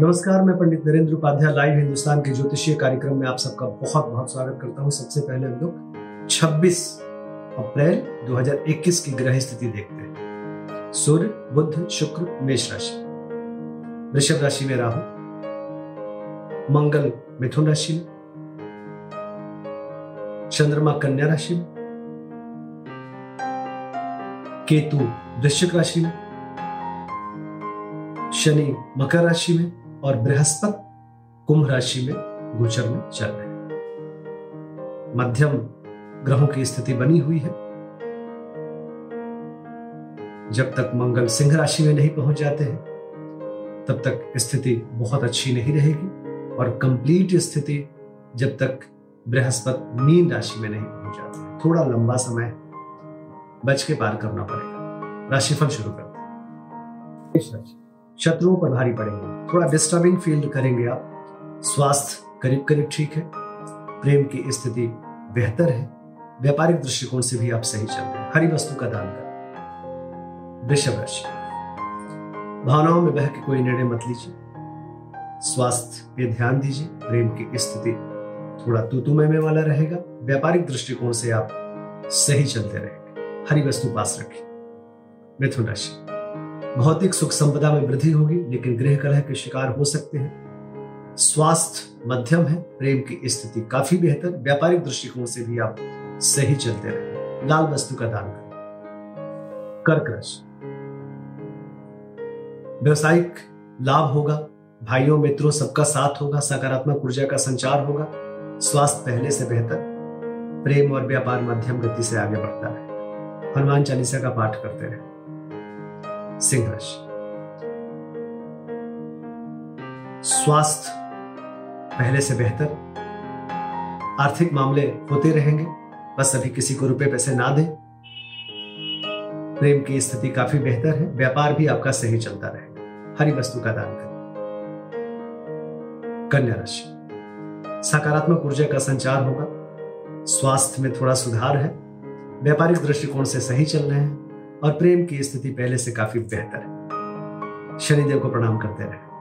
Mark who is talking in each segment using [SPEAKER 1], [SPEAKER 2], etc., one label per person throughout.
[SPEAKER 1] नमस्कार, मैं पंडित नरेंद्र उपाध्याय लाइव हिंदुस्तान के ज्योतिषीय कार्यक्रम में आप सबका बहुत बहुत स्वागत करता हूँ। सबसे पहले हम लोग 26 अप्रैल 2021 की ग्रह स्थिति देखते हैं। सूर्य, बुध, शुक्र, मेष राशि। वृषभ राशि में राहु, मंगल, मिथुन राशि में, चंद्रमा, कन्या राशि में, केतु, वृश्चिक राशि में, शनि, मकर राशि में और बृहस्पति कुंभ राशि में गोचर में चल रहे हैं। मध्यम ग्रहों की स्थिति बनी हुई है। जब तक मंगल सिंह राशि में नहीं पहुँच जाते हैं, तब तक स्थिति बहुत अच्छी नहीं रहेगी और कंप्लीट स्थिति जब तक बृहस्पति मीन राशि में नहीं पहुँच जाते थोड़ा लंबा समय बच के पार करना पड़ेगा। राशिफल शुरू करते हैं। शत्रुओं पर भारी पड़ेंगे। थोड़ा डिस्टर्बिंग फील करेंगे आप। स्वास्थ्य करीब करीब ठीक है। प्रेम की स्थिति बेहतर है। व्यापारिक दृष्टिकोण से भी आप सही चल रहे हैं। हरी वस्तु का दान करें। वृषभ राशि। भावनाओं में बह के कोई निर्णय मत लीजिए। स्वास्थ्य पे ध्यान दीजिए। प्रेम की स्थिति थोड़ा तूतुमे में वाला रहेगा। व्यापारिक दृष्टिकोण से आप सही चलते रहेंगे। हरी वस्तु पास रखें मिथुन राशि। भौतिक सुख संपदा में वृद्धि होगी, लेकिन गृह कलह के शिकार हो सकते हैं। स्वास्थ्य मध्यम है, प्रेम की स्थिति काफ़ी बेहतर, व्यापारिक दृष्टिकोण से भी आप सही चलते रहे लाल वस्तु का दान करें। कर्क राशि व्यवसायिक लाभ होगा, भाइयों, मित्रों, सबका साथ होगा, सकारात्मक ऊर्जा का संचार होगा, स्वास्थ्य पहले से बेहतर, प्रेम और व्यापार मध्यम गति से आगे बढ़ता है हनुमान चालीसा का पाठ करते रहे। सिंह राशि स्वास्थ्य पहले से बेहतर। आर्थिक मामले होते रहेंगे। बस अभी किसी को रुपए पैसे ना दें। प्रेम की स्थिति काफ़ी बेहतर है। व्यापार भी आपका सही चलता रहेगा। हरी वस्तु का दान करें। कन्या राशि। सकारात्मक ऊर्जा का संचार होगा। स्वास्थ्य में थोड़ा सुधार है। व्यापारिक दृष्टिकोण से सही चल रहे हैं। और प्रेम की स्थिति पहले से काफ़ी बेहतर है। शनिदेव को प्रणाम करते रहे।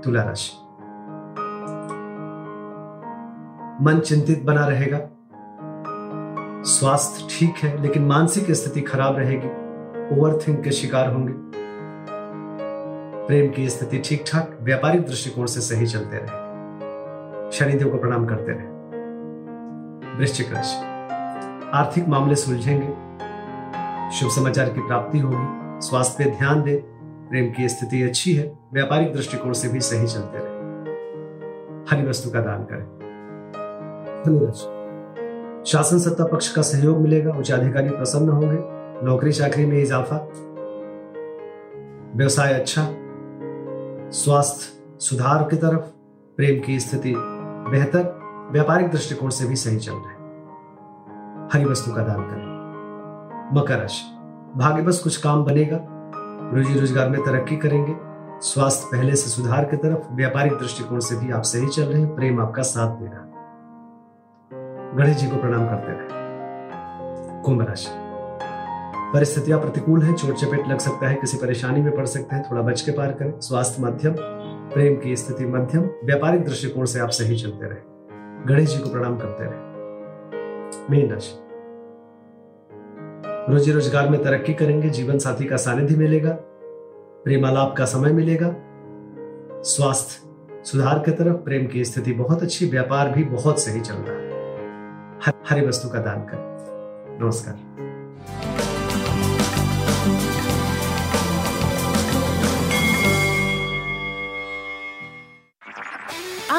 [SPEAKER 1] तुला राशि। मन चिंतित बना रहेगा। स्वास्थ्य ठीक है, लेकिन मानसिक स्थिति खराब रहेगी। ओवर थिंक के शिकार होंगे। प्रेम की स्थिति ठीक ठाक व्यापारिक दृष्टिकोण से सही चलते रहे। शनिदेव को प्रणाम करते रहे। वृश्चिक राशि। आर्थिक मामले सुलझेंगे। शुभ समाचार की प्राप्ति होगी। स्वास्थ्य पे ध्यान दे। प्रेम की स्थिति अच्छी है। व्यापारिक दृष्टिकोण से भी सही चलते रहे। हरी वस्तु का दान करें। शासन सत्ता पक्ष का सहयोग मिलेगा। उच्च अधिकारी प्रसन्न होंगे। नौकरी चाकरी में इजाफा। व्यवसाय अच्छा। स्वास्थ्य सुधार की तरफ़। प्रेम की स्थिति बेहतर। व्यापारिक दृष्टिकोण से भी सही चल रहे हरी वस्तु का दान करें। मकर राशि भाग्य बस कुछ काम बनेगा। रोजी रोज़गार में तरक्की करेंगे। स्वास्थ्य पहले से सुधार की तरफ़, व्यापारिक दृष्टिकोण से भी आप सही चल रहे हैं। प्रेम आपका साथ दे रहा गणेश जी को प्रणाम करते रहे कुंभ राशि। परिस्थितियाँ प्रतिकूल है। चोट चपेट लग सकता है। किसी परेशानी में पड़ सकते हैं। थोड़ा बच के पार करें। स्वास्थ्य मध्यम, प्रेम की स्थिति मध्यम, व्यापारिक दृष्टिकोण से आप सही चलते रहे। गणेश जी को प्रणाम करते रहे। मीन राशि। रोजी रोज़गार में तरक्की करेंगे, जीवन साथी का सानिध्य मिलेगा, प्रेमालाप का समय मिलेगा, स्वास्थ्य सुधार की तरफ़ प्रेम की स्थिति बहुत अच्छी, व्यापार भी बहुत सही चल रहा है। हरी वस्तु का दान कर। नमस्कार।